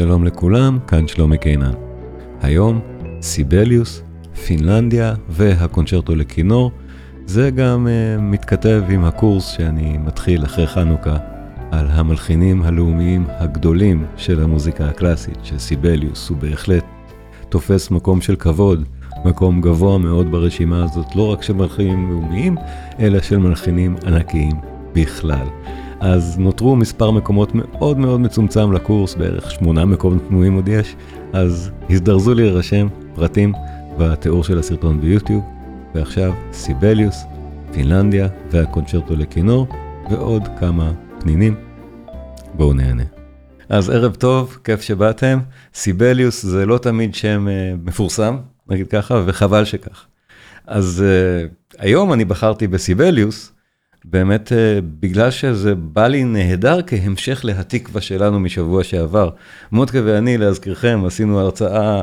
שלום לכולם, כאן שלומי קינן. היום סיבליוס, פינלנדיה והקונצ'רטו לכינור. זה גם uh, מתכתב עם הקורס שאני מתחיל אחרי חנוכה על המלחינים הלאומיים הגדולים של המוזיקה הקלאסית, שסיבליוס הוא בהחלט תופס מקום של כבוד, מקום גבוה מאוד ברשימה הזאת, לא רק של מלחינים לאומיים, אלא של מלחינים ענקיים בכלל. אז נותרו מספר מקומות מאוד מאוד מצומצם לקורס, בערך שמונה מקומות פנויים עוד יש, אז הזדרזו להירשם, פרטים בתיאור של הסרטון ביוטיוב, ועכשיו סיבליוס, פינלנדיה והקונצ'רטו לכינור, ועוד כמה פנינים. בואו נהנה. אז ערב טוב, כיף שבאתם. סיבליוס זה לא תמיד שם uh, מפורסם, נגיד ככה, וחבל שכך. אז uh, היום אני בחרתי בסיבליוס, באמת אה, בגלל שזה בא לי נהדר כהמשך להתקווה שלנו משבוע שעבר. מודקה ואני, להזכירכם, עשינו הרצאה,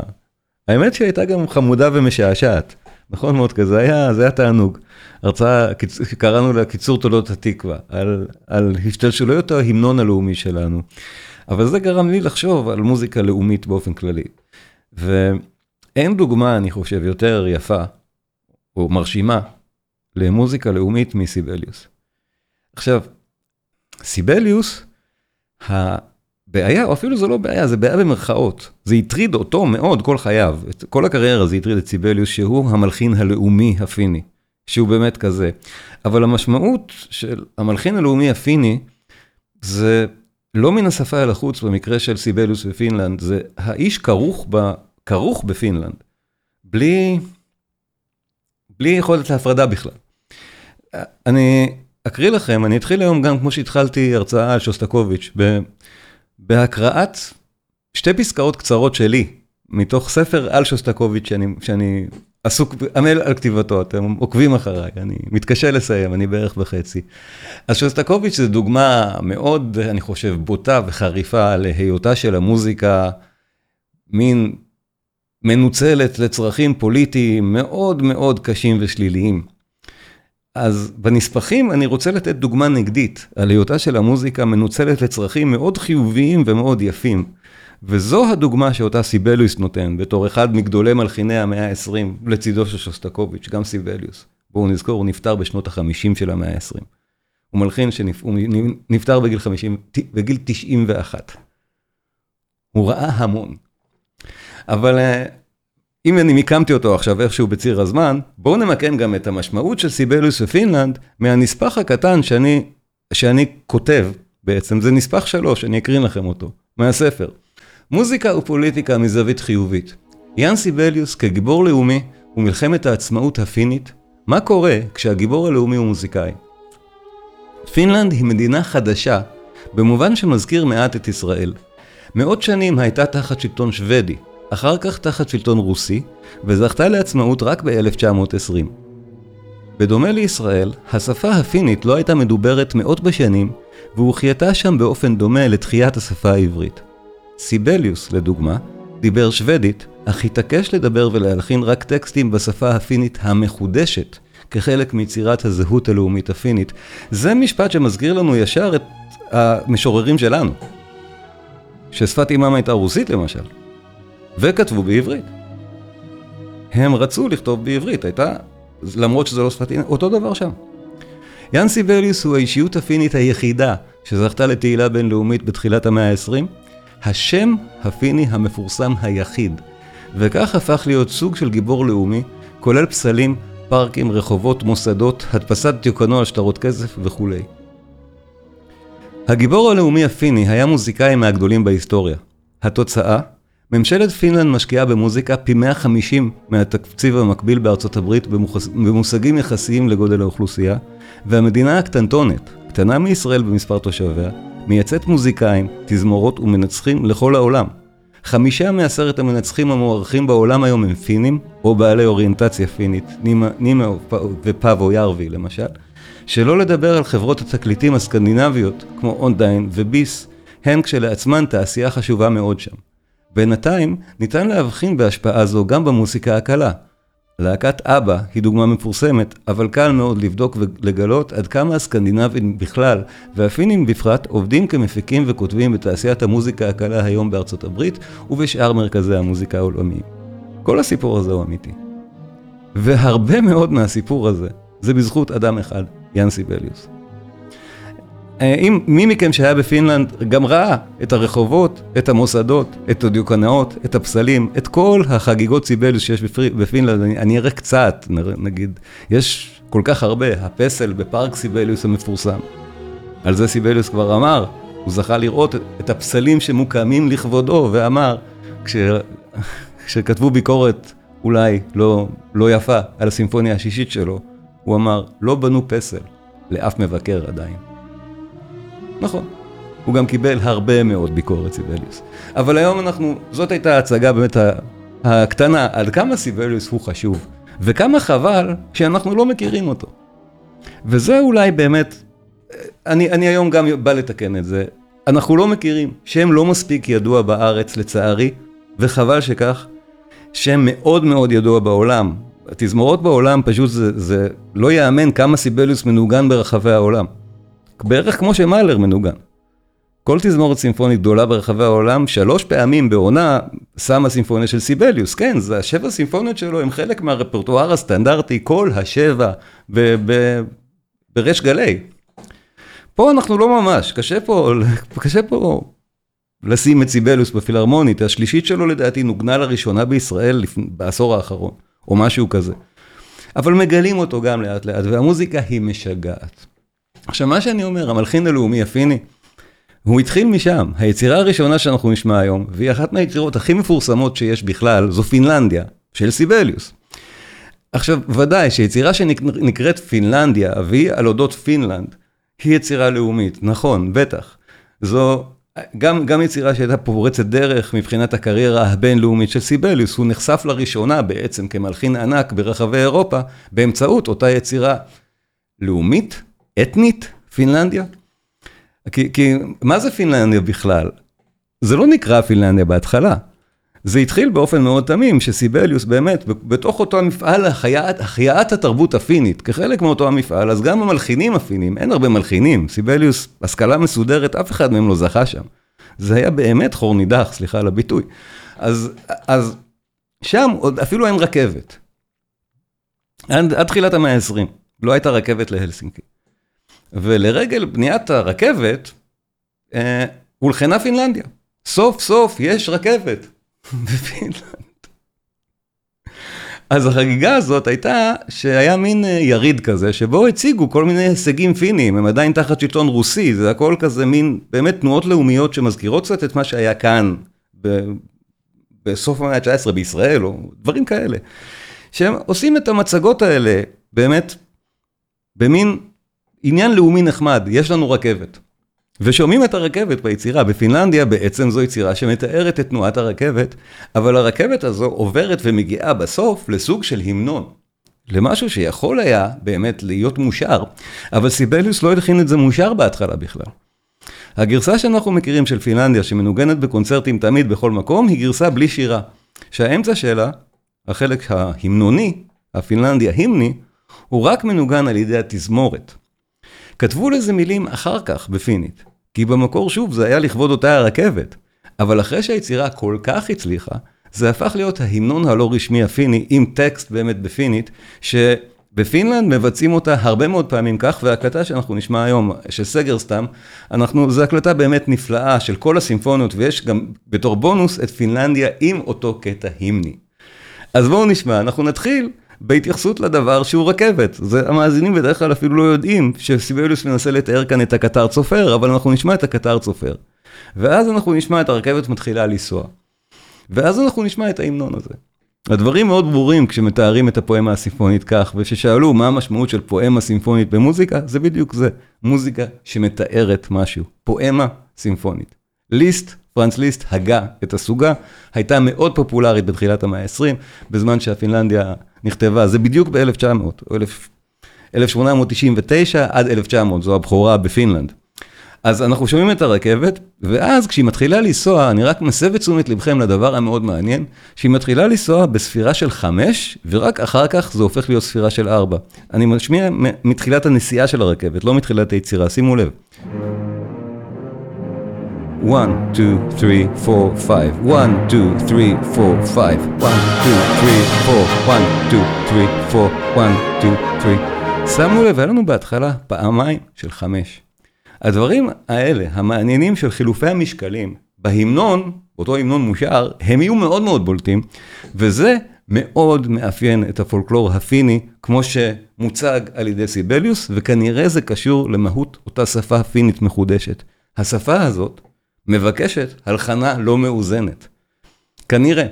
האמת שהייתה גם חמודה ומשעשעת. נכון מודקה? זה היה, זה היה תענוג. הרצאה, קראנו לה קיצור תולדות התקווה, על, על השתלשלויות ההמנון הלאומי שלנו. אבל זה גרם לי לחשוב על מוזיקה לאומית באופן כללי. ואין דוגמה, אני חושב, יותר יפה, או מרשימה, למוזיקה לאומית מסיבליוס. עכשיו, סיבליוס, הבעיה, או אפילו זו לא בעיה, זה בעיה במרכאות. זה הטריד אותו מאוד כל חייו. את כל הקריירה זה הטריד את סיבליוס, שהוא המלחין הלאומי הפיני, שהוא באמת כזה. אבל המשמעות של המלחין הלאומי הפיני, זה לא מן השפה אל החוץ במקרה של סיבליוס בפינלנד, זה האיש כרוך, ב, כרוך בפינלנד, בלי, בלי יכולת להפרדה בכלל. אני אקריא לכם, אני אתחיל היום גם כמו שהתחלתי הרצאה על שוסטקוביץ', בהקראת שתי פסקאות קצרות שלי, מתוך ספר על שוסטקוביץ' שאני, שאני עסוק, עמל על כתיבתו, אתם עוקבים אחריי, אני מתקשה לסיים, אני בערך בחצי. אז שוסטקוביץ' זה דוגמה מאוד, אני חושב, בוטה וחריפה להיותה של המוזיקה, מין מנוצלת לצרכים פוליטיים מאוד מאוד קשים ושליליים. אז בנספחים אני רוצה לתת דוגמה נגדית על היותה של המוזיקה מנוצלת לצרכים מאוד חיוביים ומאוד יפים. וזו הדוגמה שאותה סיבליוס נותן בתור אחד מגדולי מלחיני המאה ה-20 לצידו של שוסטקוביץ', גם סיבליוס. בואו נזכור, הוא נפטר בשנות ה-50 של המאה ה-20. הוא מלחין שנפטר בגיל 50, בגיל 91. הוא ראה המון. אבל אה, אם אני מיקמתי אותו עכשיו איכשהו בציר הזמן, בואו נמקם גם את המשמעות של סיבליוס ופינלנד מהנספח הקטן שאני, שאני כותב בעצם, זה נספח שלוש, אני אקרין לכם אותו, מהספר. מוזיקה ופוליטיקה מזווית חיובית. יאן סיבליוס כגיבור לאומי ומלחמת העצמאות הפינית, מה קורה כשהגיבור הלאומי הוא מוזיקאי? פינלנד היא מדינה חדשה, במובן שמזכיר מעט את ישראל. מאות שנים הייתה תחת שלטון שוודי, אחר כך תחת שלטון רוסי, וזכתה לעצמאות רק ב-1920. בדומה לישראל, השפה הפינית לא הייתה מדוברת מאות בשנים, והוחייתה שם באופן דומה לתחיית השפה העברית. סיבליוס, לדוגמה, דיבר שוודית, אך התעקש לדבר ולהלחין רק טקסטים בשפה הפינית המחודשת, כחלק מיצירת הזהות הלאומית הפינית. זה משפט שמזכיר לנו ישר את המשוררים שלנו. ששפת אימם הייתה רוסית למשל. וכתבו בעברית. הם רצו לכתוב בעברית, הייתה, למרות שזה לא שפת עניין, אותו דבר שם. יאן סיבליוס הוא האישיות הפינית היחידה שזכתה לתהילה בינלאומית בתחילת המאה ה-20, השם הפיני המפורסם היחיד, וכך הפך להיות סוג של גיבור לאומי, כולל פסלים, פארקים, רחובות, מוסדות, הדפסת דיוקנו על שטרות כסף וכולי. הגיבור הלאומי הפיני היה מוזיקאי מהגדולים בהיסטוריה. התוצאה, ממשלת פינלנד משקיעה במוזיקה פי 150 מהתקציב המקביל בארצות הברית במושגים יחסיים לגודל האוכלוסייה, והמדינה הקטנטונת, קטנה מישראל במספר תושביה, מייצאת מוזיקאים, תזמורות ומנצחים לכל העולם. חמישה מעשרת המנצחים המוערכים בעולם היום הם פינים, או בעלי אוריינטציה פינית, נימה, נימה ופאבו ירווי למשל, שלא לדבר על חברות התקליטים הסקנדינביות, כמו אונדיין וביס, הן כשלעצמן תעשייה חשובה מאוד שם. בינתיים ניתן להבחין בהשפעה זו גם במוסיקה הקלה. להקת אבא היא דוגמה מפורסמת, אבל קל מאוד לבדוק ולגלות עד כמה הסקנדינבים בכלל, והפינים בפרט, עובדים כמפיקים וכותבים בתעשיית המוזיקה הקלה היום בארצות הברית ובשאר מרכזי המוזיקה העולמיים. כל הסיפור הזה הוא אמיתי. והרבה מאוד מהסיפור הזה, זה בזכות אדם אחד, יאן סיבליוס. אה, אם מי מכם שהיה בפינלנד גם ראה את הרחובות, את המוסדות, את הדיוקנאות, את הפסלים, את כל החגיגות סיבליוס שיש בפינלנד, אני, אני אראה קצת, נגיד, יש כל כך הרבה, הפסל בפארק סיבליוס המפורסם. על זה סיבליוס כבר אמר, הוא זכה לראות את הפסלים שמוקמים לכבודו, ואמר, כש, כשכתבו ביקורת אולי לא, לא יפה על הסימפוניה השישית שלו, הוא אמר, לא בנו פסל לאף מבקר עדיין. נכון. הוא גם קיבל הרבה מאוד ביקורת סיבליוס. אבל היום אנחנו, זאת הייתה ההצגה באמת הקטנה, עד כמה סיבליוס הוא חשוב, וכמה חבל שאנחנו לא מכירים אותו. וזה אולי באמת, אני, אני היום גם בא לתקן את זה, אנחנו לא מכירים, שם לא מספיק ידוע בארץ לצערי, וחבל שכך, שם מאוד מאוד ידוע בעולם. התזמורות בעולם פשוט זה, זה לא ייאמן כמה סיבליוס מנוגן ברחבי העולם. בערך כמו שמאלר מנוגן. כל תזמורת סימפונית גדולה ברחבי העולם, שלוש פעמים בעונה שמה סימפוניה של סיבליוס. כן, זה השבע סימפוניות שלו הם חלק מהרפרטואר הסטנדרטי, כל השבע ב- ב- בריש גלי. פה אנחנו לא ממש, קשה פה, קשה פה לשים את סיבליוס בפילהרמונית. השלישית שלו לדעתי נוגנה לראשונה בישראל בעשור האחרון, או משהו כזה. אבל מגלים אותו גם לאט לאט, והמוזיקה היא משגעת. עכשיו, מה שאני אומר, המלחין הלאומי הפיני, הוא התחיל משם. היצירה הראשונה שאנחנו נשמע היום, והיא אחת מהיצירות הכי מפורסמות שיש בכלל, זו פינלנדיה, של סיבליוס. עכשיו, ודאי שיצירה שנקראת פינלנדיה, והיא על אודות פינלנד, היא יצירה לאומית, נכון, בטח. זו גם, גם יצירה שהייתה פורצת דרך מבחינת הקריירה הבינלאומית של סיבליוס, הוא נחשף לראשונה בעצם כמלחין ענק ברחבי אירופה, באמצעות אותה יצירה לאומית, אתנית, פינלנדיה? כי, כי מה זה פינלנדיה בכלל? זה לא נקרא פינלנדיה בהתחלה. זה התחיל באופן מאוד תמים, שסיבליוס באמת, בתוך אותו המפעל, החייאת, החייאת התרבות הפינית, כחלק מאותו המפעל, אז גם המלחינים הפינים, אין הרבה מלחינים, סיבליוס, השכלה מסודרת, אף אחד מהם לא זכה שם. זה היה באמת חור נידח, סליחה על הביטוי. אז, אז שם עוד אפילו אין רכבת. עד, עד תחילת המאה ה-20, לא הייתה רכבת להלסינקי. ולרגל בניית הרכבת, אה, הולחנה פינלנדיה. סוף סוף יש רכבת בפינלנד. אז החגיגה הזאת הייתה שהיה מין אה, יריד כזה, שבו הציגו כל מיני הישגים פיניים, הם עדיין תחת שלטון רוסי, זה הכל כזה מין, באמת תנועות לאומיות שמזכירות קצת את מה שהיה כאן ב, בסוף המאה ה-19 בישראל, או דברים כאלה. שהם עושים את המצגות האלה, באמת, במין עניין לאומי נחמד, יש לנו רכבת. ושומעים את הרכבת ביצירה, בפינלנדיה בעצם זו יצירה שמתארת את תנועת הרכבת, אבל הרכבת הזו עוברת ומגיעה בסוף לסוג של המנון. למשהו שיכול היה באמת להיות מושר, אבל סיבליוס לא הלחין את זה מושר בהתחלה בכלל. הגרסה שאנחנו מכירים של פינלנדיה, שמנוגנת בקונצרטים תמיד בכל מקום, היא גרסה בלי שירה. שהאמצע שלה, החלק ההמנוני, הפינלנדי ההימני, הוא רק מנוגן על ידי התזמורת. כתבו לזה מילים אחר כך בפינית, כי במקור שוב זה היה לכבוד אותה הרכבת, אבל אחרי שהיצירה כל כך הצליחה, זה הפך להיות ההמנון הלא רשמי הפיני עם טקסט באמת בפינית, שבפינלנד מבצעים אותה הרבה מאוד פעמים כך, וההקלטה שאנחנו נשמע היום, של סגר סתם, אנחנו, זו הקלטה באמת נפלאה של כל הסימפוניות, ויש גם בתור בונוס את פינלנדיה עם אותו קטע המני. אז בואו נשמע, אנחנו נתחיל. בהתייחסות לדבר שהוא רכבת. זה המאזינים בדרך כלל אפילו לא יודעים שסיבליוס מנסה לתאר כאן את הקטר צופר, אבל אנחנו נשמע את הקטר צופר. ואז אנחנו נשמע את הרכבת מתחילה לנסוע. ואז אנחנו נשמע את ההמנון הזה. הדברים מאוד ברורים כשמתארים את הפואמה הסימפונית כך, וכששאלו מה המשמעות של פואמה סימפונית במוזיקה, זה בדיוק זה, מוזיקה שמתארת משהו, פואמה סימפונית. ליסט, פרנס ליסט, הגה את הסוגה, הייתה מאוד פופולרית בתחילת המאה ה-20, בזמן שהפינלנדיה נכתבה, זה בדיוק ב-1900, או 1899 עד 1900, זו הבכורה בפינלנד. אז אנחנו שומעים את הרכבת, ואז כשהיא מתחילה לנסוע, אני רק מסב את תשומת לבכם לדבר המאוד מעניין, שהיא מתחילה לנסוע בספירה של 5, ורק אחר כך זה הופך להיות ספירה של 4. אני משמיע מתחילת הנסיעה של הרכבת, לא מתחילת היצירה, שימו לב. 1, 2, 3, 4, 5, 1, 2, 3, 4, 5, 1, 2, 3, 4, 1, 2, 3, 4, 1, 2, 3. שימו לב, היה לנו בהתחלה פעמיים של 5. הדברים האלה, המעניינים של חילופי המשקלים, בהמנון, אותו המנון מושר, הם יהיו מאוד מאוד בולטים, וזה מאוד מאפיין את הפולקלור הפיני, כמו שמוצג על ידי סיבליוס, וכנראה זה קשור למהות אותה שפה פינית מחודשת. השפה הזאת מבקשת הלחנה לא מאוזנת. כנראה.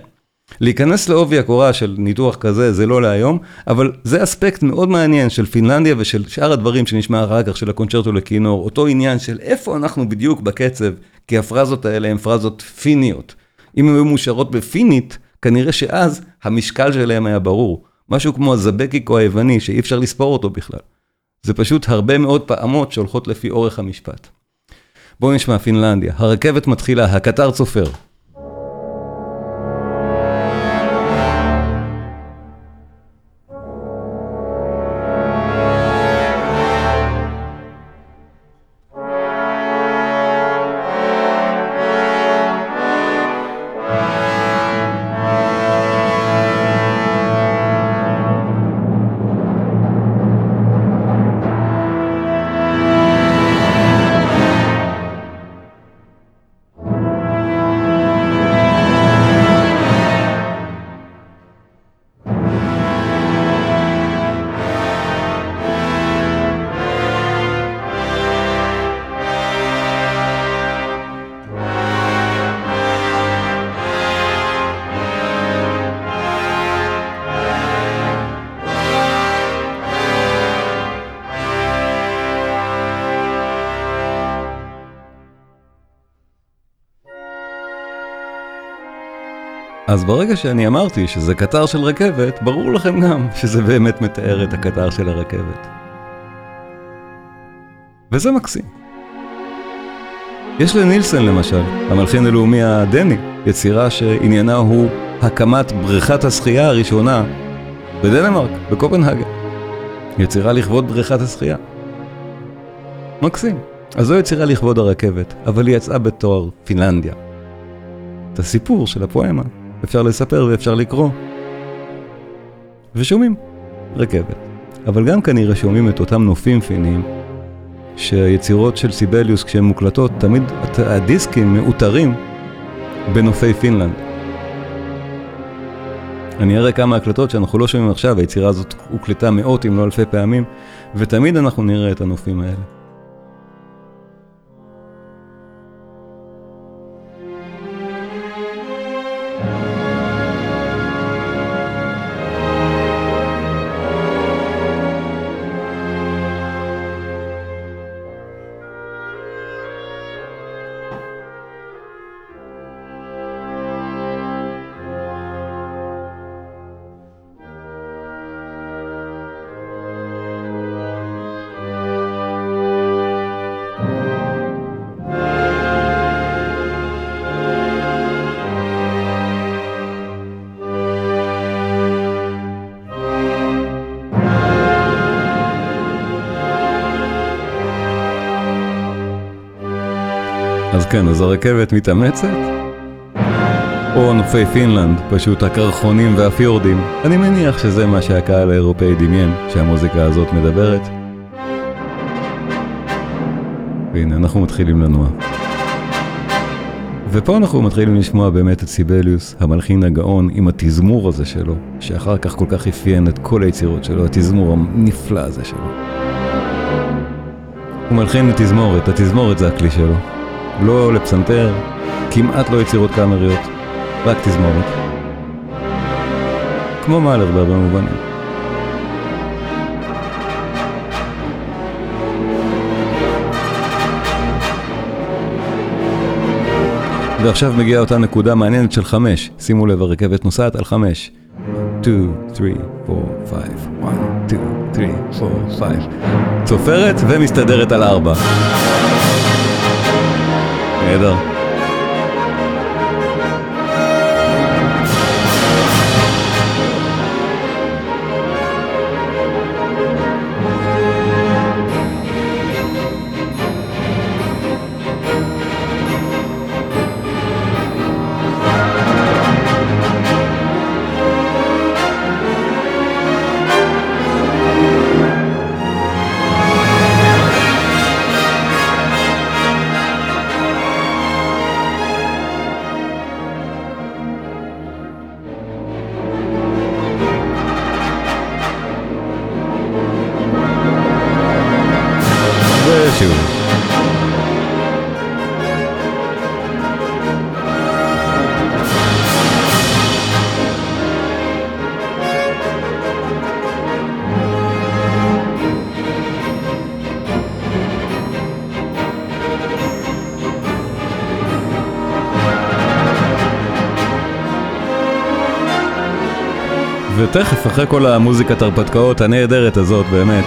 להיכנס לעובי הקורה של ניתוח כזה זה לא להיום, אבל זה אספקט מאוד מעניין של פינלנדיה ושל שאר הדברים שנשמע אחר כך של הקונצ'רטו לכינור, אותו עניין של איפה אנחנו בדיוק בקצב, כי הפרזות האלה הן פרזות פיניות. אם הן היו מאושרות בפינית, כנראה שאז המשקל שלהם היה ברור. משהו כמו הזבקיקו היווני שאי אפשר לספור אותו בכלל. זה פשוט הרבה מאוד פעמות שהולכות לפי אורך המשפט. בואו נשמע פינלנדיה, הרכבת מתחילה, הקטר צופר. ברגע שאני אמרתי שזה קטר של רכבת, ברור לכם גם שזה באמת מתאר את הקטר של הרכבת. וזה מקסים. יש לנילסון למשל, המלחין הלאומי הדני, יצירה שעניינה הוא הקמת בריכת השחייה הראשונה בדנמרק, בקופנהגן. יצירה לכבוד בריכת השחייה. מקסים. אז זו יצירה לכבוד הרכבת, אבל היא יצאה בתואר פינלנדיה. את הסיפור של הפואמה אפשר לספר ואפשר לקרוא. ושומעים רכבת. אבל גם כנראה שומעים את אותם נופים פיניים, שהיצירות של סיבליוס כשהן מוקלטות, תמיד הדיסקים מאותרים בנופי פינלנד. אני אראה כמה הקלטות שאנחנו לא שומעים עכשיו, היצירה הזאת הוקלטה מאות אם לא אלפי פעמים, ותמיד אנחנו נראה את הנופים האלה. הרכבת מתאמצת? או נופי פינלנד, פשוט הקרחונים והפיורדים. אני מניח שזה מה שהקהל האירופאי דמיין, שהמוזיקה הזאת מדברת. והנה, אנחנו מתחילים לנוע. ופה אנחנו מתחילים לשמוע באמת את סיבליוס, המלחין הגאון, עם התזמור הזה שלו, שאחר כך כל כך אפיין את כל היצירות שלו, התזמור הנפלא הזה שלו. הוא מלחין לתזמורת, התזמורת זה הכלי שלו. לא לפסנתר, כמעט לא יצירות קאמריות, רק תזמורת. כמו מאלר בהרבה מובנים. ועכשיו מגיעה אותה נקודה מעניינת של חמש. שימו לב, הרכבת נוסעת על חמש. 2, 3, 4, 5, 1, 2, 3, 4, 5. צופרת ומסתדרת על ארבע. נהדר. ושוב. ותכף, אחרי כל המוזיקת הרפתקאות הנהדרת הזאת, באמת,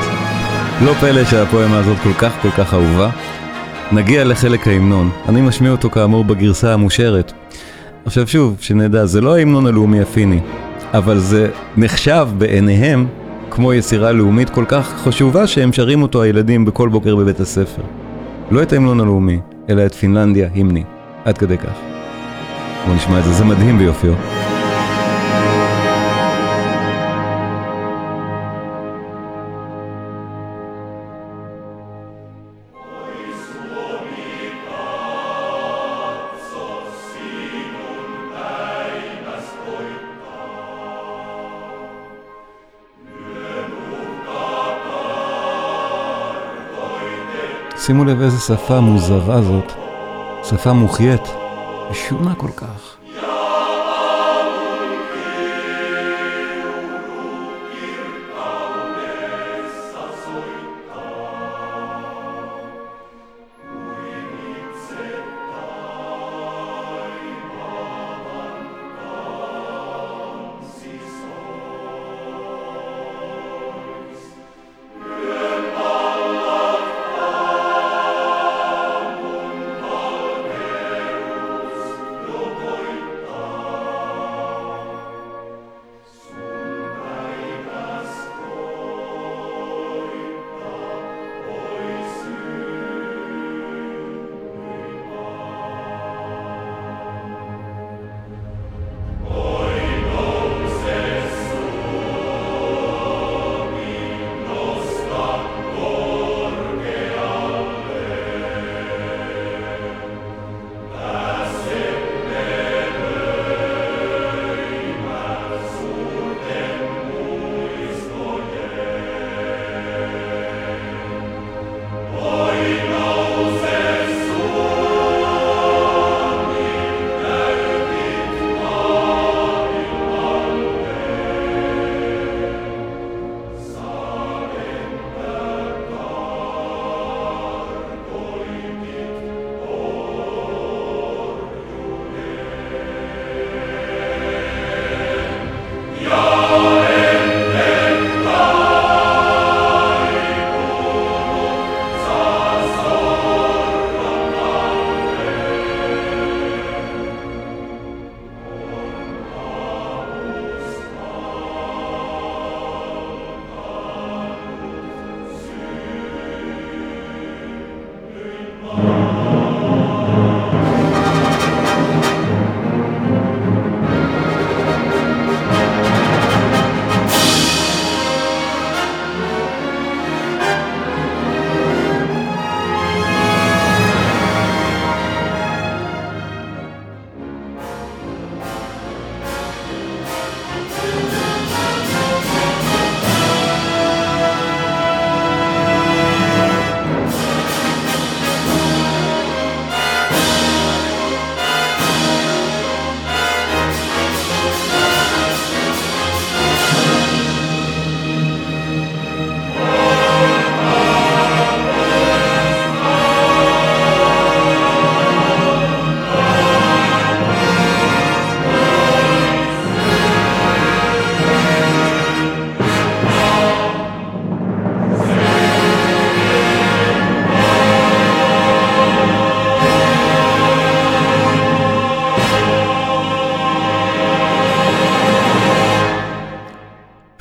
לא פלא שהפואמה הזאת כל כך כל כך אהובה. נגיע לחלק ההמנון. אני משמיע אותו כאמור בגרסה המושרת. עכשיו שוב, שנדע, זה לא ההמנון הלאומי הפיני, אבל זה נחשב בעיניהם כמו יצירה לאומית כל כך חשובה שהם שרים אותו הילדים בכל בוקר בבית הספר. לא את ההמנון הלאומי, אלא את פינלנדיה המני. עד כדי כך. בואו נשמע את זה, זה מדהים ביופיו. שימו לב איזה שפה מוזרה זאת, שפה מוחיית, משונה כל כך.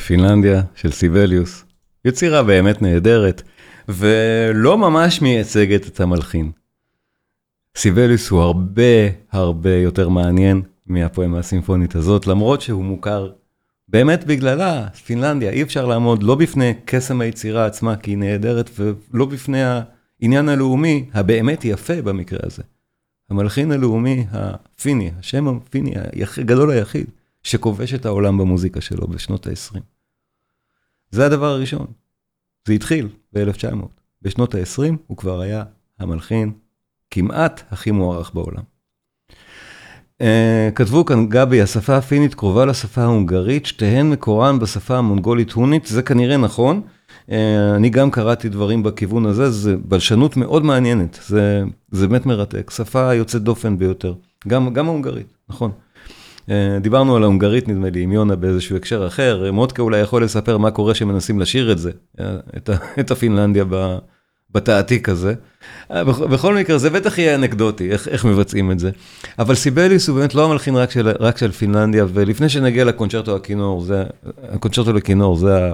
פינלנדיה של סיבליוס, יצירה באמת נהדרת, ולא ממש מייצגת את המלחין. סיבליוס הוא הרבה הרבה יותר מעניין מהפואמה הסימפונית הזאת, למרות שהוא מוכר באמת בגללה, פינלנדיה, אי אפשר לעמוד לא בפני קסם היצירה עצמה, כי היא נהדרת, ולא בפני העניין הלאומי, הבאמת יפה במקרה הזה. המלחין הלאומי הפיני, השם הפיני הגדול היחיד, שכובש את העולם במוזיקה שלו בשנות ה-20. זה הדבר הראשון. זה התחיל ב-1900. בשנות ה-20 הוא כבר היה המלחין כמעט הכי מוערך בעולם. Uh, כתבו כאן, גבי, השפה הפינית קרובה לשפה ההונגרית, שתיהן מקורן בשפה המונגולית-הונית, זה כנראה נכון. Uh, אני גם קראתי דברים בכיוון הזה, זה בלשנות מאוד מעניינת, זה, זה באמת מרתק, שפה יוצאת דופן ביותר, גם, גם ההונגרית, נכון. Uh, דיברנו על ההונגרית, נדמה לי, עם יונה באיזשהו הקשר אחר, מודקה אולי יכול לספר מה קורה שמנסים לשיר את זה, את, את הפינלנדיה. בתעתיק הזה. אה, בכל מקרה, זה בטח יהיה אנקדוטי, איך, איך מבצעים את זה. אבל סיבליוס הוא באמת לא המלחין רק של, רק של פינלנדיה, ולפני שנגיע לקונצ'רטו הכינור, זה, הקונצ'רטו לכינור, זה,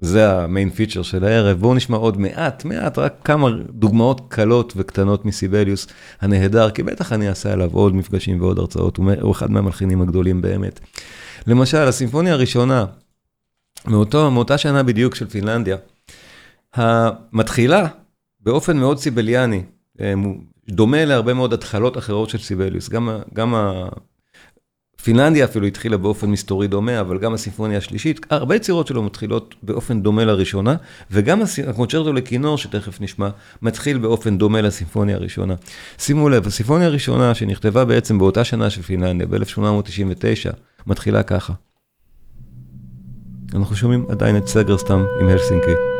זה המיין פיצ'ר של הערב. בואו נשמע עוד מעט, מעט, רק כמה דוגמאות קלות וקטנות מסיבליוס הנהדר, כי בטח אני אעשה עליו עוד מפגשים ועוד הרצאות, הוא אחד מהמלחינים הגדולים באמת. למשל, הסימפוניה הראשונה, מאותו, מאותה שנה בדיוק של פינלנדיה, המתחילה באופן מאוד סיבליאני, אה, דומה להרבה מאוד התחלות אחרות של סיבליוס. גם, גם פינלנדיה אפילו התחילה באופן מסתורי דומה, אבל גם הסימפוניה השלישית, הרבה יצירות שלו מתחילות באופן דומה לראשונה, וגם הקונצ'רטו לכינור, שתכף נשמע, מתחיל באופן דומה לסימפוניה הראשונה. שימו לב, הסימפוניה הראשונה, שנכתבה בעצם באותה שנה של פינלנדיה, ב-1899, מתחילה ככה. אנחנו שומעים עדיין את סגרסטאם עם הלסינקי.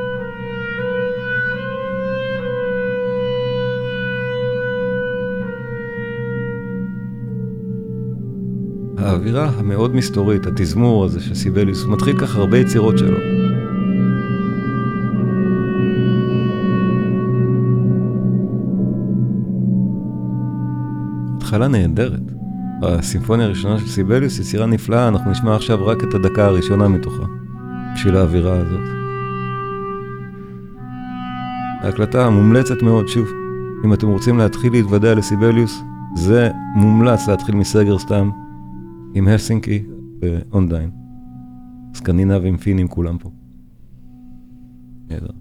האווירה המאוד מסתורית, התזמור הזה של סיבליוס, הוא מתחיל ככה הרבה יצירות שלו. התחלה נהדרת. הסימפוניה הראשונה של סיבליוס, יצירה נפלאה, אנחנו נשמע עכשיו רק את הדקה הראשונה מתוכה, בשביל האווירה הזאת. ההקלטה מומלצת מאוד, שוב, אם אתם רוצים להתחיל להתוודע לסיבליוס, זה מומלץ להתחיל מסגר סתם. עם הלסינקי ואונדיין. סקנדינבים, פינים, כולם פה. נהדר.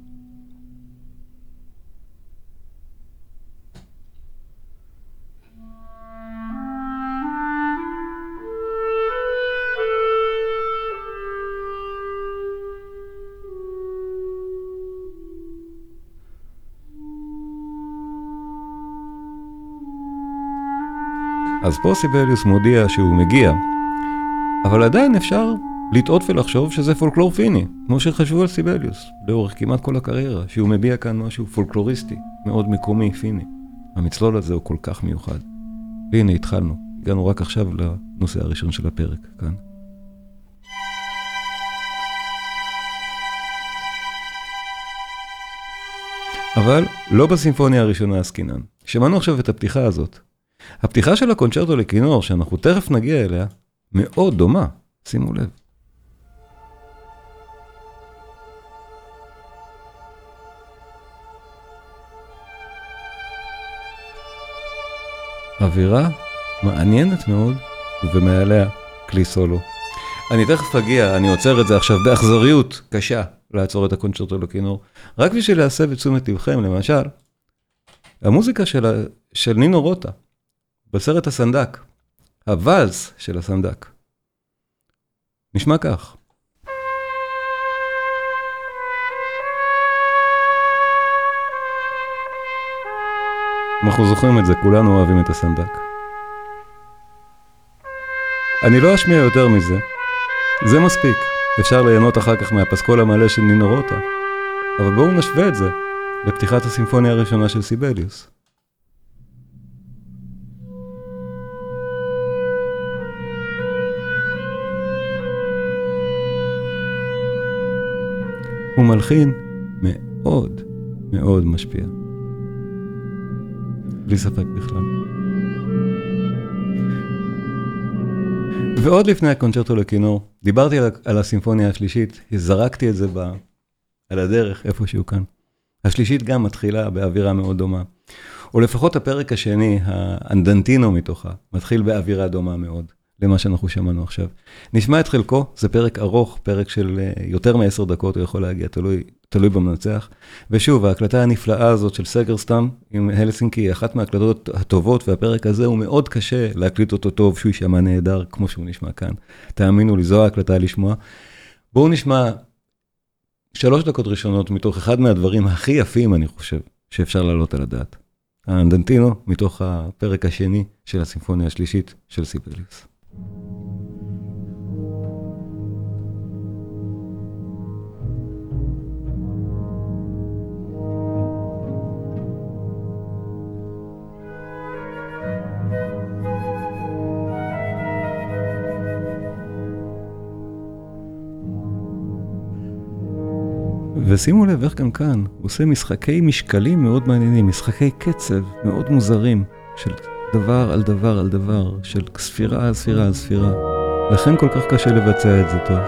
אז פה סיבליוס מודיע שהוא מגיע, אבל עדיין אפשר לטעות ולחשוב שזה פולקלור פיני, כמו שחשבו על סיבליוס, לאורך כמעט כל הקריירה, שהוא מביע כאן משהו פולקלוריסטי, מאוד מקומי, פיני. המצלול הזה הוא כל כך מיוחד. והנה התחלנו, הגענו רק עכשיו לנושא הראשון של הפרק, כאן. אבל לא בסימפוניה הראשונה עסקינן. שמענו עכשיו את הפתיחה הזאת, הפתיחה של הקונצ'רטו לכינור, שאנחנו תכף נגיע אליה, מאוד דומה, שימו לב. אווירה מעניינת מאוד, ומעליה כלי סולו. אני תכף אגיע, אני עוצר את זה עכשיו באכזריות קשה, לעצור את הקונצ'רטו לכינור, רק בשביל להסב את תשומת לבכם, למשל, המוזיקה של, של נינו רוטה. בסרט הסנדק, הוואלס של הסנדק. נשמע כך. אנחנו זוכרים את זה, כולנו אוהבים את הסנדק. אני לא אשמיע יותר מזה, זה מספיק. אפשר ליהנות אחר כך מהפסקול המלא של נינו רוטה, אבל בואו נשווה את זה לפתיחת הסימפוניה הראשונה של סיבליוס. מלחין מאוד מאוד משפיע. בלי ספק בכלל. ועוד לפני הקונצ'רטו לכינור, דיברתי על, על הסימפוניה השלישית, זרקתי את זה ב, על הדרך, איפשהו כאן. השלישית גם מתחילה באווירה מאוד דומה. או לפחות הפרק השני, האנדנטינו מתוכה, מתחיל באווירה דומה מאוד למה שאנחנו שמענו עכשיו. נשמע את חלקו, זה פרק ארוך, פרק של אה, יותר מעשר דקות, הוא יכול להגיע, תלוי, תלוי במנצח. ושוב, ההקלטה הנפלאה הזאת של סגרסטאם עם הלסינקי היא אחת מההקלטות הטובות, והפרק הזה הוא מאוד קשה להקליט אותו טוב, שהוא יישמע נהדר, כמו שהוא נשמע כאן. תאמינו לי, זו ההקלטה לשמוע. בואו נשמע שלוש דקות ראשונות מתוך אחד מהדברים הכי יפים, אני חושב, שאפשר להעלות על הדעת. האנדנטינו, מתוך הפרק השני של הסימפוניה השלישית של סיבליוס. ושימו לב איך גם כאן, הוא עושה משחקי משקלים מאוד מעניינים, משחקי קצב מאוד מוזרים, של דבר על דבר על דבר, של ספירה על ספירה על ספירה. לכן כל כך קשה לבצע את זה טוב.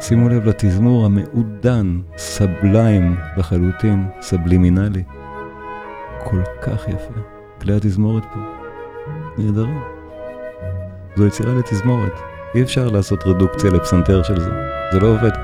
שימו לב לתזמור המעודן, סבליים לחלוטין, סבלימינלי. כל כך יפה. כלי התזמורת פה, נהדרים. זו יצירה לתזמורת. אי אפשר לעשות רדוקציה לפסנתר של זה, זה לא עובד.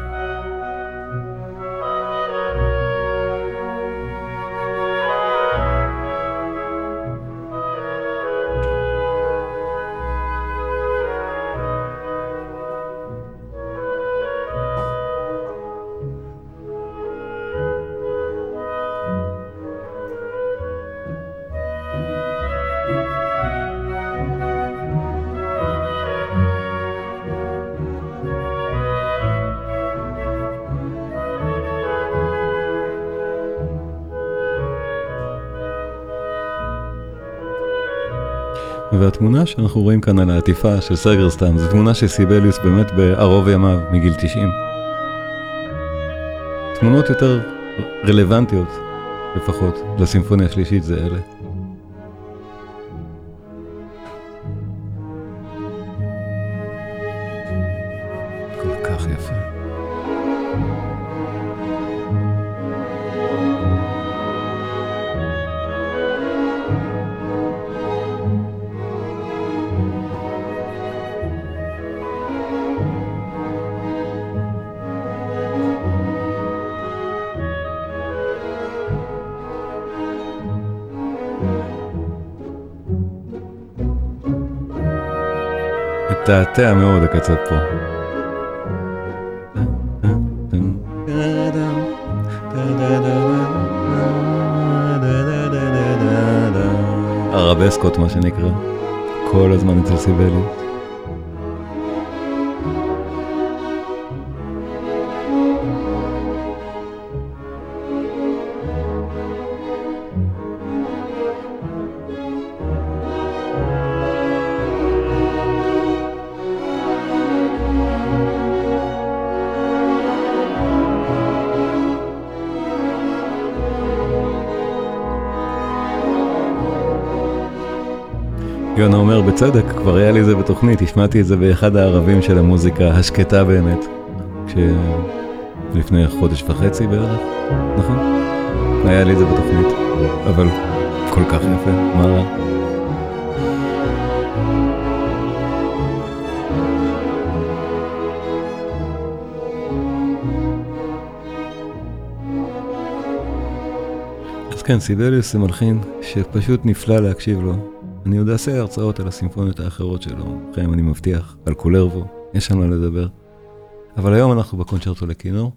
והתמונה שאנחנו רואים כאן על העטיפה של סגרסטאם, זו תמונה של סיבליוס באמת בערוב ימיו, מגיל 90. תמונות יותר רלוונטיות, לפחות, לסימפוניה השלישית זה אלה. מתעתע מאוד הקצב פה. ערבסקות מה שנקרא, כל הזמן אצל סיבליוס. אומר בצדק, כבר היה לי זה בתוכנית, השמעתי את זה באחד הערבים של המוזיקה השקטה באמת, לפני חודש וחצי בערך, נכון? היה לי זה בתוכנית, אבל כל כך יפה, מה רע? אז כן, סיבליוס זה מלחין שפשוט נפלא להקשיב לו. אני עוד אעשה הרצאות על הסימפוניות האחרות שלו, לכם אני מבטיח, על קולרבו, יש לנו לדבר. אבל היום אנחנו בקונצ'רטו לכינור.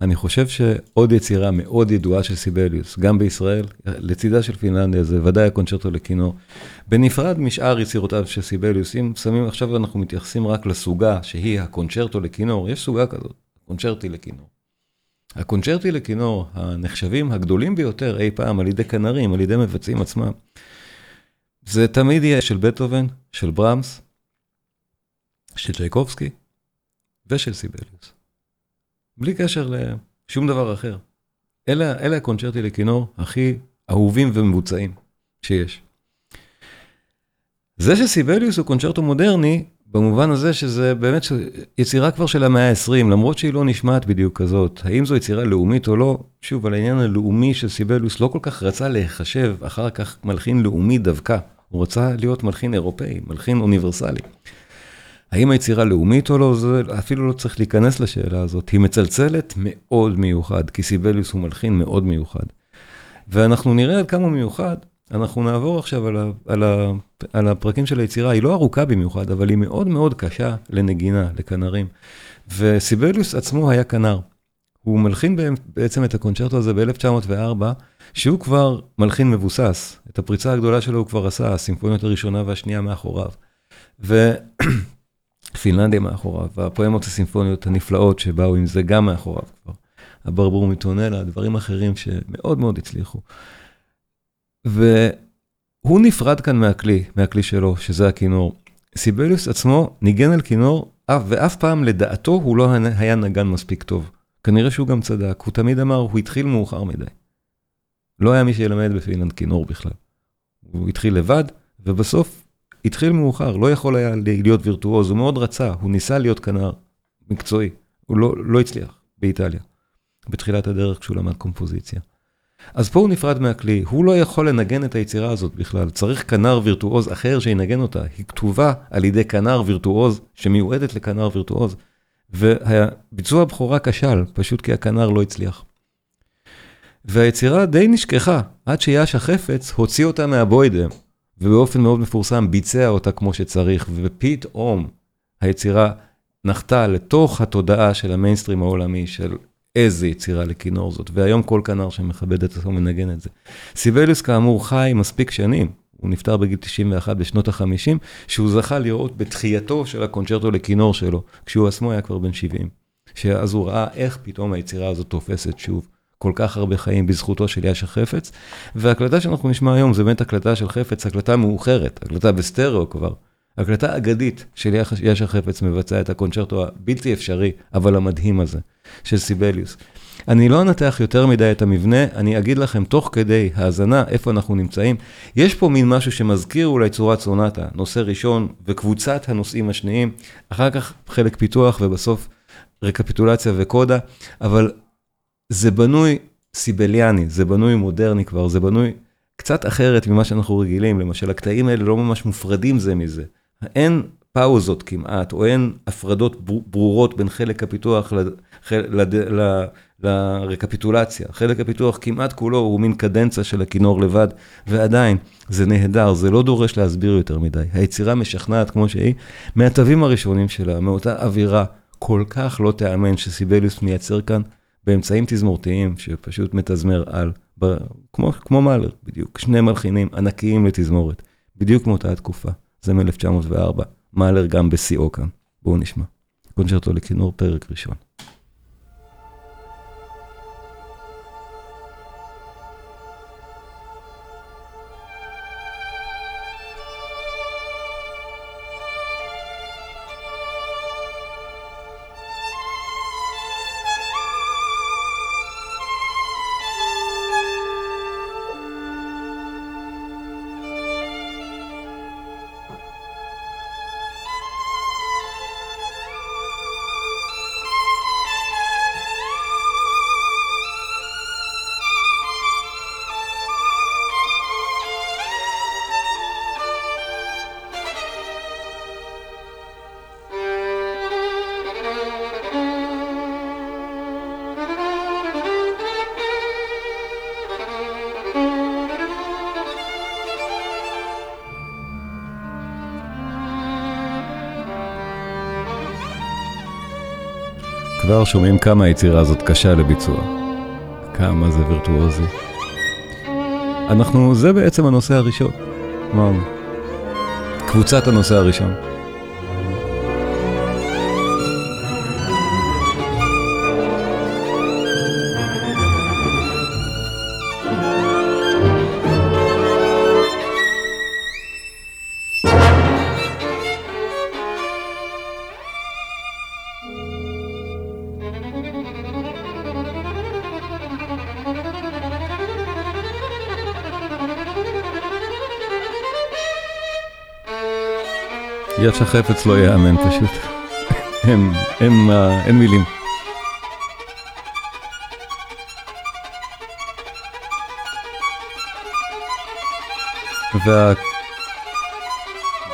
אני חושב שעוד יצירה מאוד ידועה של סיבליוס, גם בישראל, לצידה של פינלנדיה, זה ודאי הקונצ'רטו לכינור. בנפרד משאר יצירותיו של סיבליוס, אם שמים, עכשיו אנחנו מתייחסים רק לסוגה שהיא הקונצ'רטו לכינור, יש סוגה כזאת, קונצ'רטי לכינור. הקונצ'רטי לכינור, הנחשבים הגדולים ביותר אי פעם על ידי כנרים, על ידי מבצעים עצמם, זה תמיד יהיה של בטהובן, של ברמס, של צ'ייקובסקי ושל סיבליוס. בלי קשר לשום דבר אחר. אלה, אלה הקונצ'רטי לכינור הכי אהובים ומבוצעים שיש. זה שסיבליוס הוא קונצ'רטו מודרני, במובן הזה שזה באמת יצירה כבר של המאה ה-20, למרות שהיא לא נשמעת בדיוק כזאת. האם זו יצירה לאומית או לא? שוב, על העניין הלאומי של סיבליוס לא כל כך רצה להיחשב אחר כך מלחין לאומי דווקא. הוא רצה להיות מלחין אירופאי, מלחין אוניברסלי. האם היצירה לאומית או לא, זה אפילו לא צריך להיכנס לשאלה הזאת. היא מצלצלת מאוד מיוחד, כי סיבליוס הוא מלחין מאוד מיוחד. ואנחנו נראה עד כמה מיוחד, אנחנו נעבור עכשיו על, ה, על, ה, על הפרקים של היצירה, היא לא ארוכה במיוחד, אבל היא מאוד מאוד קשה לנגינה, לכנרים. וסיבליוס עצמו היה כנר. הוא מלחין בעצם את הקונצ'רטו הזה ב-1904, שהוא כבר מלחין מבוסס. את הפריצה הגדולה שלו הוא כבר עשה, הסימפוניות הראשונה והשנייה מאחוריו. ופינלנדיה מאחוריו, והפואמות הסימפוניות הנפלאות שבאו עם זה גם מאחוריו כבר. הברבור מטונלה, דברים אחרים שמאוד מאוד הצליחו. והוא נפרד כאן מהכלי, מהכלי שלו, שזה הכינור. סיבליוס עצמו ניגן על כינור, ואף פעם לדעתו הוא לא היה נגן מספיק טוב. כנראה שהוא גם צדק, הוא תמיד אמר, הוא התחיל מאוחר מדי. לא היה מי שילמד בפינלנד כינור בכלל. הוא התחיל לבד, ובסוף התחיל מאוחר, לא יכול היה להיות וירטואוז, הוא מאוד רצה, הוא ניסה להיות כנר מקצועי, הוא לא, לא הצליח באיטליה, בתחילת הדרך כשהוא למד קומפוזיציה. אז פה הוא נפרד מהכלי, הוא לא יכול לנגן את היצירה הזאת בכלל, צריך כנר וירטואוז אחר שינגן אותה, היא כתובה על ידי כנר וירטואוז שמיועדת לכנר וירטואוז, והביצוע הבכורה כשל, פשוט כי הכנר לא הצליח. והיצירה די נשכחה, עד שיאש החפץ הוציא אותה מהבוידה, ובאופן מאוד מפורסם ביצע אותה כמו שצריך, ופתאום היצירה נחתה לתוך התודעה של המיינסטרים העולמי, של איזה יצירה לכינור זאת, והיום כל כנר שמכבד את עצמו מנגן את זה. סיבליוס כאמור חי מספיק שנים, הוא נפטר בגיל 91 בשנות ה-50, שהוא זכה לראות בתחייתו של הקונצ'רטו לכינור שלו, כשהוא עצמו היה כבר בן 70. שאז הוא ראה איך פתאום היצירה הזאת תופסת שוב כל כך הרבה חיים בזכותו של יאשה חפץ, וההקלטה שאנחנו נשמע היום זה באמת הקלטה של חפץ, הקלטה מאוחרת, הקלטה בסטריאו כבר. הקלטה אגדית של יאשה חפץ מבצע את הקונצ'רטו הבלתי אפשרי, אבל המדהים הזה, של סיבליוס. אני לא אנתח יותר מדי את המבנה, אני אגיד לכם תוך כדי האזנה איפה אנחנו נמצאים. יש פה מין משהו שמזכיר אולי צורת סונטה, נושא ראשון וקבוצת הנושאים השניים, אחר כך חלק פיתוח ובסוף רקפיטולציה וקודה, אבל זה בנוי סיבליאני, זה בנוי מודרני כבר, זה בנוי קצת אחרת ממה שאנחנו רגילים, למשל הקטעים האלה לא ממש מופרדים זה מזה. אין פאוזות כמעט, או אין הפרדות ברורות בין חלק הפיתוח לרקפיטולציה. חלק הפיתוח כמעט כולו הוא מין קדנציה של הכינור לבד, ועדיין, זה נהדר, זה לא דורש להסביר יותר מדי. היצירה משכנעת כמו שהיא, מהתווים הראשונים שלה, מאותה אווירה כל כך לא תיאמן שסיבליוס מייצר כאן, באמצעים תזמורתיים שפשוט מתזמר על, ב, כמו, כמו מאלר בדיוק, שני מלחינים ענקיים לתזמורת, בדיוק מאותה התקופה, זה מ-1904, מאלר גם בשיאו כאן, בואו נשמע. קונצ'רטו לכינור פרק ראשון. שומעים כמה היצירה הזאת קשה לביצוע. כמה זה וירטואוזי. אנחנו, זה בעצם הנושא הראשון. אמרנו. קבוצת הנושא הראשון. יד שחפץ לא ייאמן פשוט. אין, אין מה, אין מילים.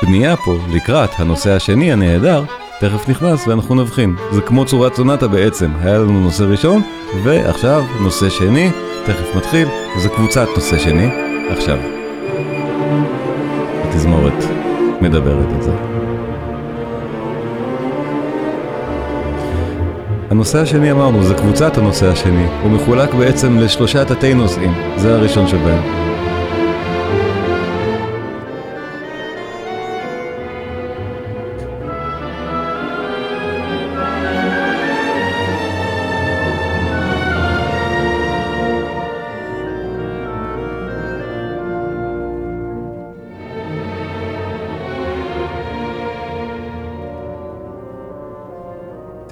והבנייה פה לקראת הנושא השני הנהדר תכף נכנס ואנחנו נבחין. זה כמו צורת סונטה בעצם, היה לנו נושא ראשון ועכשיו נושא שני, תכף מתחיל, זה קבוצת נושא שני, עכשיו. התזמורת מדברת את זה. הנושא השני אמרנו, זה קבוצת הנושא השני, הוא מחולק בעצם לשלושה תתי נושאים, זה הראשון שבהם.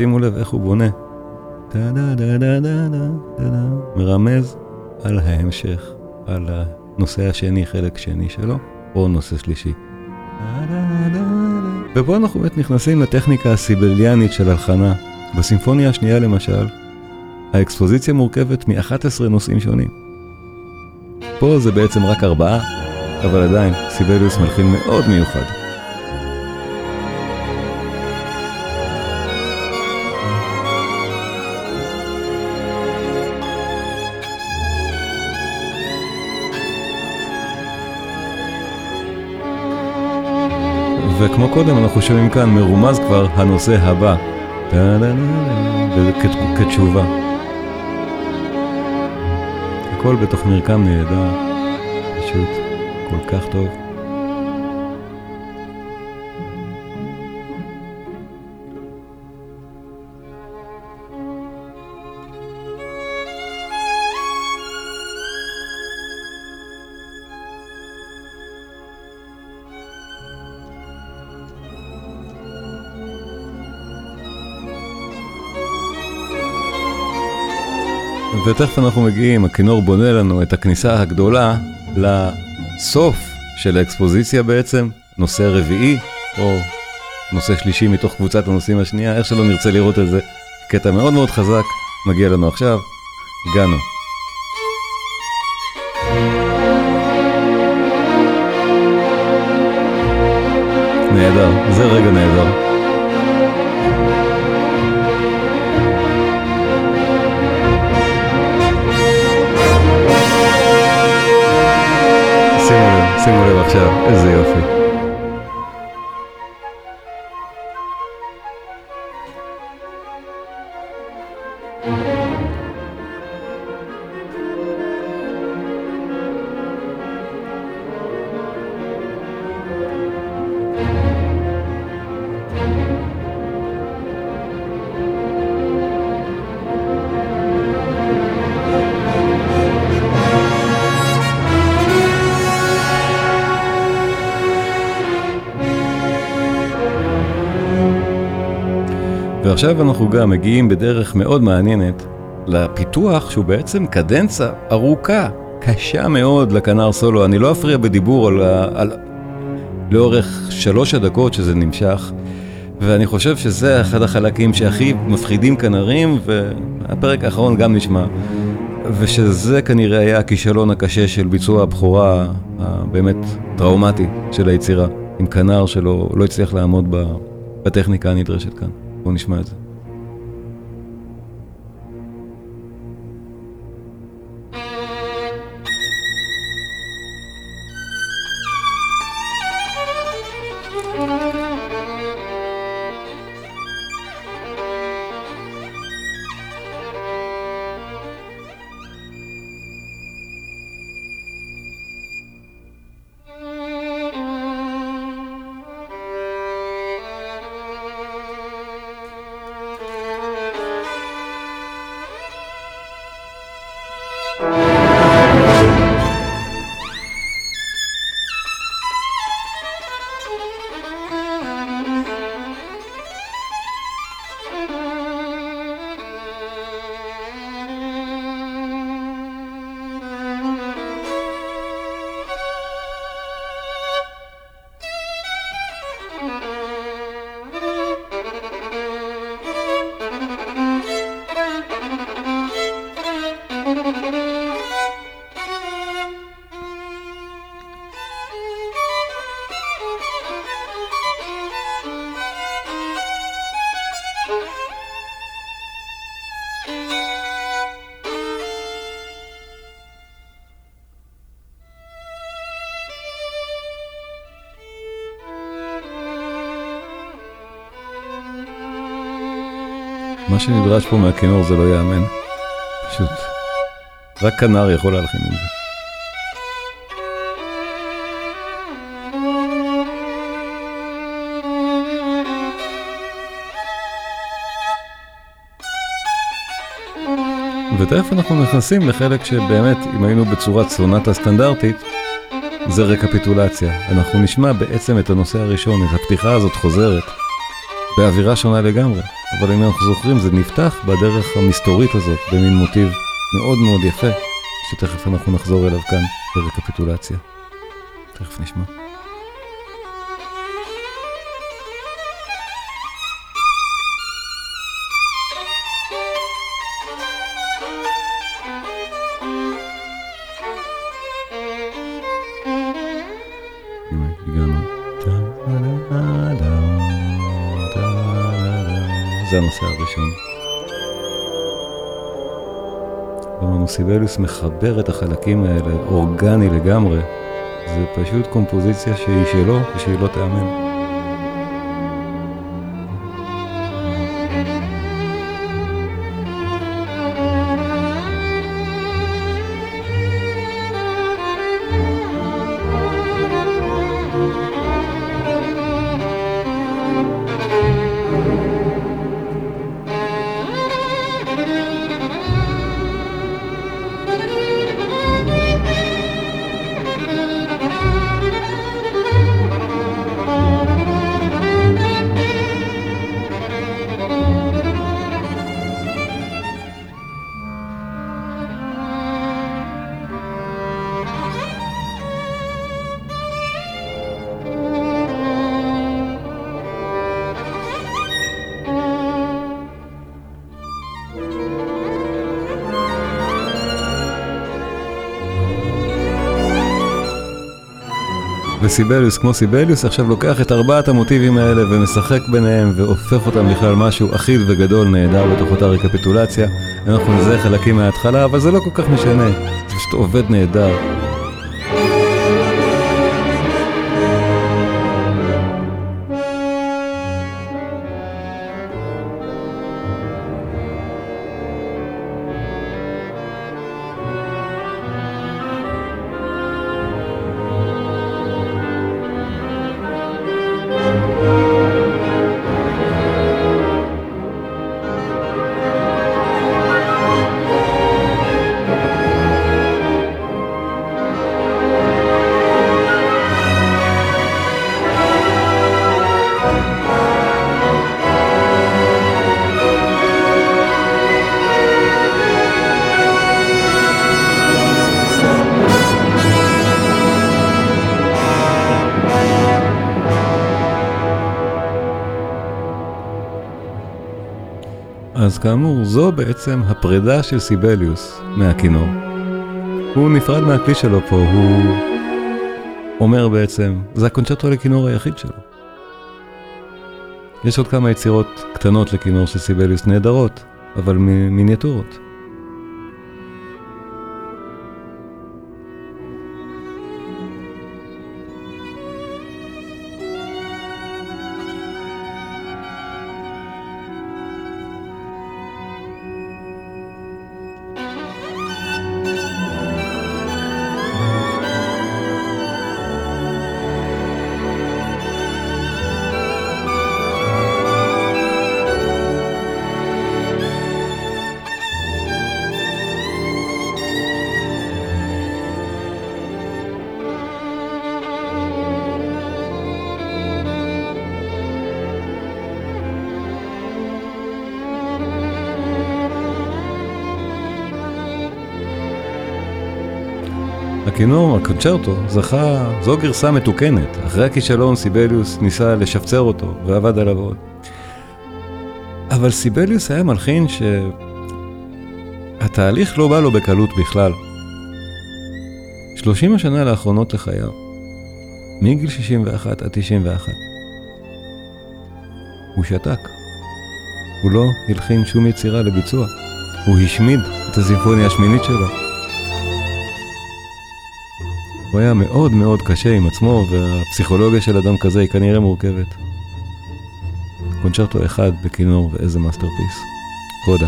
שימו לב איך הוא בונה. מרמז על ההמשך, על הנושא השני, חלק שני שלו, או נושא שלישי. ופה אנחנו באמת נכנסים לטכניקה הסיבליאנית של הלחנה. בסימפוניה השנייה למשל, האקספוזיציה מורכבת מ-11 נושאים שונים. פה זה בעצם רק ארבעה, אבל עדיין, סיבליוס מלחין מאוד מיוחד. וכמו קודם אנחנו שומעים כאן מרומז כבר הנושא הבא. כתשובה. הכל בתוך מרקם נהדר, פשוט כל כך טוב. ותכף אנחנו מגיעים, הכינור בונה לנו את הכניסה הגדולה לסוף של האקספוזיציה בעצם, נושא רביעי, או נושא שלישי מתוך קבוצת הנושאים השנייה, איך שלא נרצה לראות את זה, קטע מאוד מאוד חזק, מגיע לנו עכשיו, הגענו. נהדר, זה רגע נהדר. שימו לב עכשיו, איזה יופי. ועכשיו אנחנו גם מגיעים בדרך מאוד מעניינת לפיתוח שהוא בעצם קדנצה ארוכה, קשה מאוד לכנר סולו. אני לא אפריע בדיבור על, על לאורך שלוש הדקות שזה נמשך, ואני חושב שזה אחד החלקים שהכי מפחידים כנרים, והפרק האחרון גם נשמע. ושזה כנראה היה הכישלון הקשה של ביצוע הבכורה הבאמת טראומטי של היצירה, עם כנר שלא לא הצליח לעמוד בטכניקה הנדרשת כאן. בואו נשמע את זה. מה שנדרש פה מהכינור זה לא ייאמן. פשוט. רק כנר יכול להלחין עם זה. ותכף אנחנו נכנסים לחלק שבאמת, אם היינו בצורת סונטה סטנדרטית, זה רקפיטולציה. אנחנו נשמע בעצם את הנושא הראשון, את הפתיחה הזאת חוזרת, באווירה שונה לגמרי. אבל אם אנחנו זוכרים, זה נפתח בדרך המסתורית הזאת, במין מוטיב מאוד מאוד יפה, שתכף אנחנו נחזור אליו כאן ברקפיטולציה. תכף נשמע. סיבליוס מחבר את החלקים האלה, אורגני לגמרי. זה פשוט קומפוזיציה שהיא שלו ושהיא לא תיאמן. וסיבליוס כמו סיבליוס עכשיו לוקח את ארבעת המוטיבים האלה ומשחק ביניהם והופך אותם לכלל משהו אחיד וגדול נהדר בתוך אותה רקפיטולציה. אנחנו נזהה חלקים מההתחלה אבל זה לא כל כך משנה, זה פשוט עובד נהדר. אז כאמור, זו בעצם הפרידה של סיבליוס מהכינור. הוא נפרד מהכלי שלו פה, הוא אומר בעצם, זה הקונצ'רטו לכינור היחיד שלו. יש עוד כמה יצירות קטנות לכינור של סיבליוס נהדרות, אבל מיניאטורות. הקונצ'רטו, זכה, זו גרסה מתוקנת. אחרי הכישלון סיבליוס ניסה לשפצר אותו ועבד עליו עוד. אבל סיבליוס היה מלחין שהתהליך לא בא לו בקלות בכלל. 30 השנה לאחרונות לחייו, מגיל 61 עד 91, הוא שתק. הוא לא הלחין שום יצירה לביצוע. הוא השמיד את הסימפוניה השמינית שלו. הוא היה מאוד מאוד קשה עם עצמו, והפסיכולוגיה של אדם כזה היא כנראה מורכבת. קונצ'רטו אחד בכינור ואיזה masterpiece. קודה.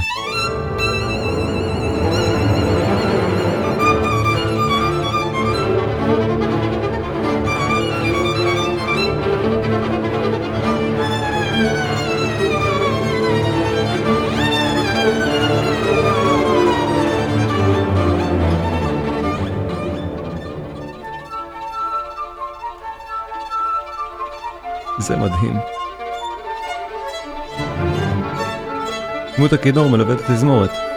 דמות הכינור מלווה את התזמורת.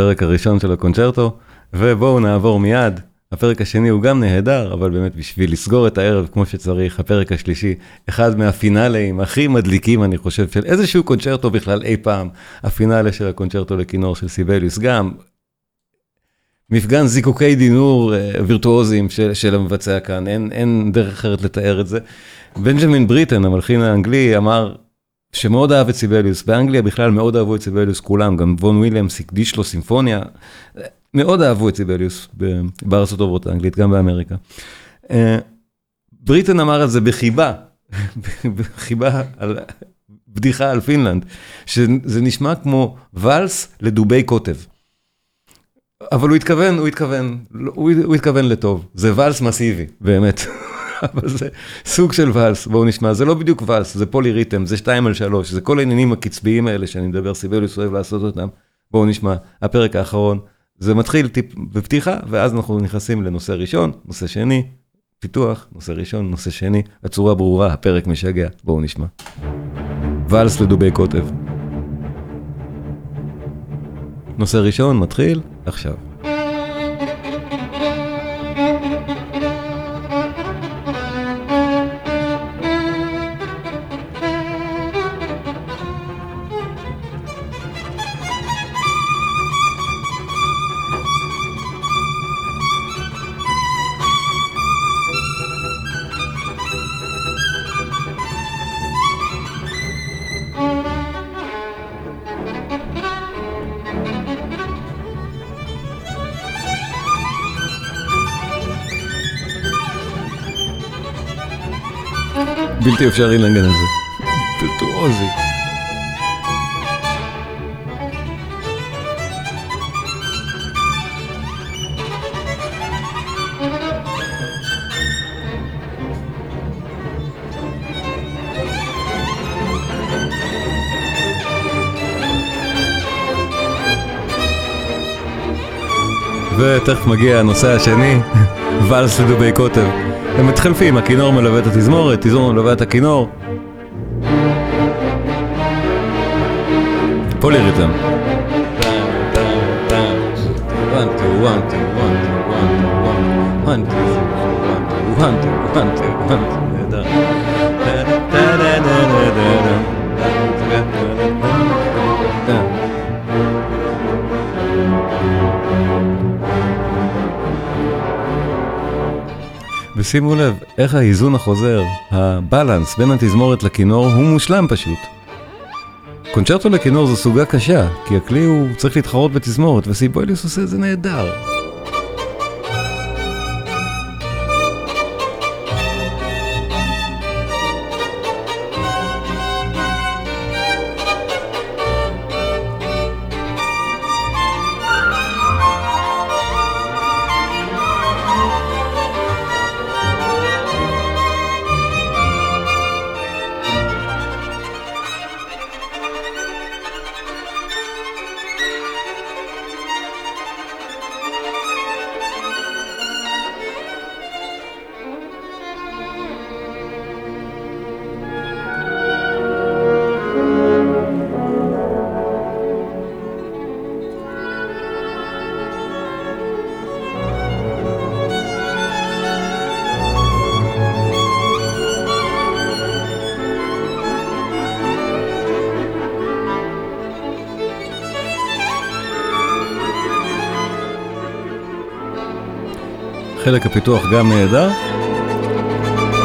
הפרק הראשון של הקונצ'רטו, ובואו נעבור מיד. הפרק השני הוא גם נהדר, אבל באמת בשביל לסגור את הערב כמו שצריך, הפרק השלישי, אחד מהפינאליים הכי מדליקים, אני חושב, של איזשהו קונצ'רטו בכלל אי פעם, הפינאלה של הקונצ'רטו לכינור של סיבליוס, גם מפגן זיקוקי דינור אה, וירטואוזיים של, של המבצע כאן, אין, אין דרך אחרת לתאר את זה. בנג'מין בריטן, המלחין האנגלי, אמר שמאוד אהב את סיבליוס, באנגליה בכלל מאוד אהבו את סיבליוס כולם, גם וון וויליאמס הקדיש לו סימפוניה, מאוד אהבו את סיבליוס בארצות הברית האנגלית, גם באמריקה. אה, בריטן אמר את זה בחיבה, בחיבה על בדיחה על פינלנד, שזה נשמע כמו ואלס לדובי קוטב. אבל הוא התכוון, הוא התכוון, הוא התכוון לטוב, זה ואלס מסיבי, באמת. אבל זה סוג של ואלס, בואו נשמע, זה לא בדיוק ואלס, זה פולי ריתם, זה 2 על 3, זה כל העניינים הקצביים האלה שאני מדבר, סיבליוס אוהב לעשות אותם. בואו נשמע, הפרק האחרון, זה מתחיל טיפ בפתיחה, ואז אנחנו נכנסים לנושא ראשון, נושא שני, פיתוח, נושא ראשון, נושא שני, הצורה ברורה, הפרק משגע, בואו נשמע. ואלס לדובי קוטב. נושא ראשון מתחיל עכשיו. בלתי אפשרי לנגן את זה. וירטואוזי. ותכף מגיע הנושא השני, ואלס לדובי קוטב. הם מתחלפים, הכינור מלווה את התזמורת, תזמורת מלווה את הכינור. פוליריתם. ושימו לב איך האיזון החוזר, הבלנס בין התזמורת לכינור הוא מושלם פשוט. קונצ'רטו לכינור זו סוגה קשה, כי הכלי הוא צריך להתחרות בתזמורת, וסיבוליוס עושה את זה נהדר. חלק הפיתוח גם נהדר.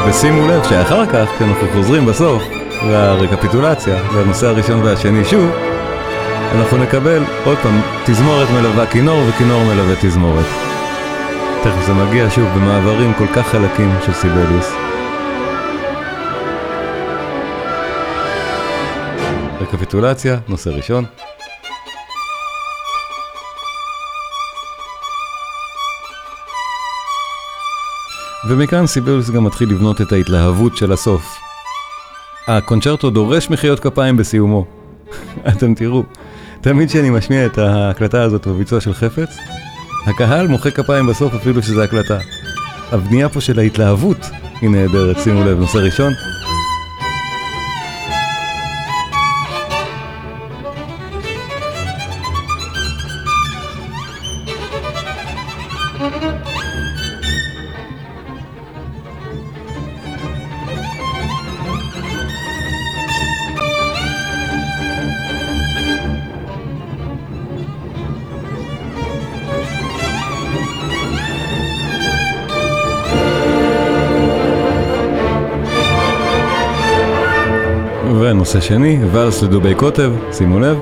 ושימו לב שאחר כך, כשאנחנו חוזרים בסוף לרקפיטולציה, לנושא הראשון והשני שוב, אנחנו נקבל עוד פעם תזמורת מלווה כינור וכינור מלווה תזמורת. תכף זה מגיע שוב במעברים כל כך חלקים של סיבליוס. רקפיטולציה, נושא ראשון. ומכאן סיבליוס גם מתחיל לבנות את ההתלהבות של הסוף. הקונצ'רטו דורש מחיאות כפיים בסיומו. אתם תראו, תמיד כשאני משמיע את ההקלטה הזאת בביצוע של חפץ, הקהל מוחא כפיים בסוף אפילו שזה הקלטה. הבנייה פה של ההתלהבות היא נהדרת, שימו לב, נושא ראשון. ונושא שני, ואלס לדובי קוטב, שימו לב.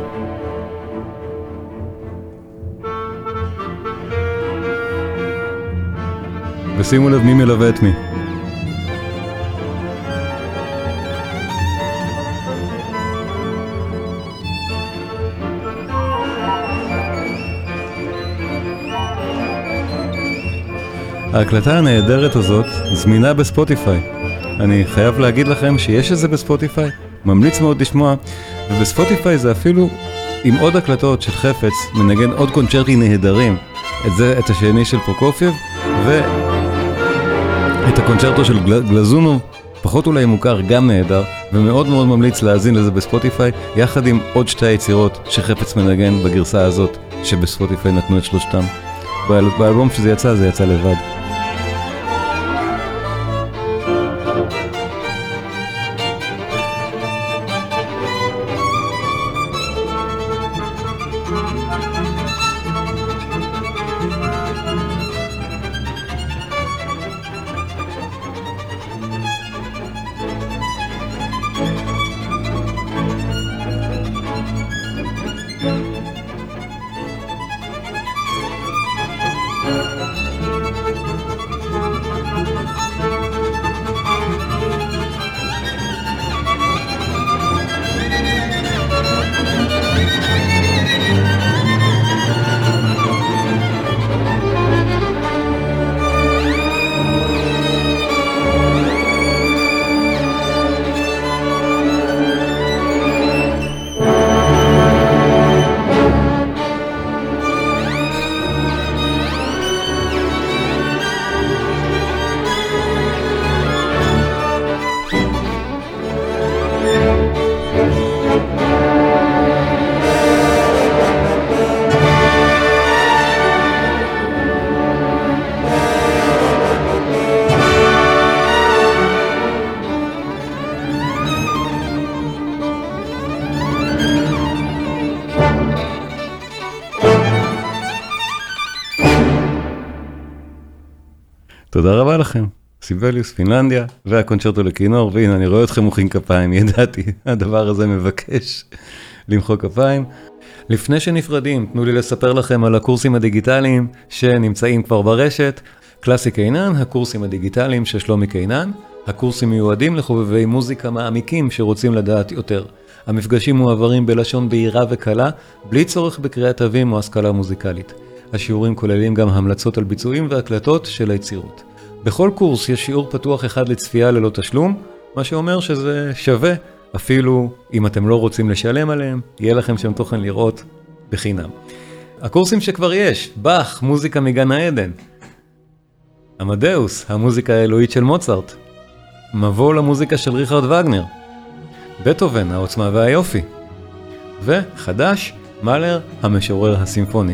ושימו לב מי מלווה את מי. ההקלטה הנהדרת הזאת זמינה בספוטיפיי. אני חייב להגיד לכם שיש את זה בספוטיפיי, ממליץ מאוד לשמוע, ובספוטיפיי זה אפילו עם עוד הקלטות של חפץ, מנגן עוד קונצ'רטים נהדרים, את זה, את השני של פרוקופייב, ואת הקונצ'רטו של גל, גלזונוב, פחות אולי מוכר, גם נהדר, ומאוד מאוד ממליץ להאזין לזה בספוטיפיי, יחד עם עוד שתי היצירות שחפץ מנגן בגרסה הזאת, שבספוטיפיי נתנו את שלושתם. באל, באלבום שזה יצא, זה יצא לבד. תודה רבה לכם. סיבליוס, פינלנדיה, והקונצ'רטו לכינור, והנה אני רואה אתכם מוחאים כפיים, ידעתי, הדבר הזה מבקש למחוא כפיים. לפני שנפרדים, תנו לי לספר לכם על הקורסים הדיגיטליים שנמצאים כבר ברשת. קלאסי קינן, הקורסים הדיגיטליים של שלומי קינן. הקורסים מיועדים לחובבי מוזיקה מעמיקים שרוצים לדעת יותר. המפגשים מועברים בלשון בהירה וקלה, בלי צורך בקריאת תווים או השכלה מוזיקלית. השיעורים כוללים גם המלצות על ביצועים והקלטות של היצירות. בכל קורס יש שיעור פתוח אחד לצפייה ללא תשלום, מה שאומר שזה שווה, אפילו אם אתם לא רוצים לשלם עליהם, יהיה לכם שם תוכן לראות בחינם. הקורסים שכבר יש, באך, מוזיקה מגן העדן. עמדאוס, המוזיקה האלוהית של מוצרט. מבוא למוזיקה של ריכרד וגנר. בטהובן, העוצמה והיופי. וחדש, מאלר, המשורר הסימפוני.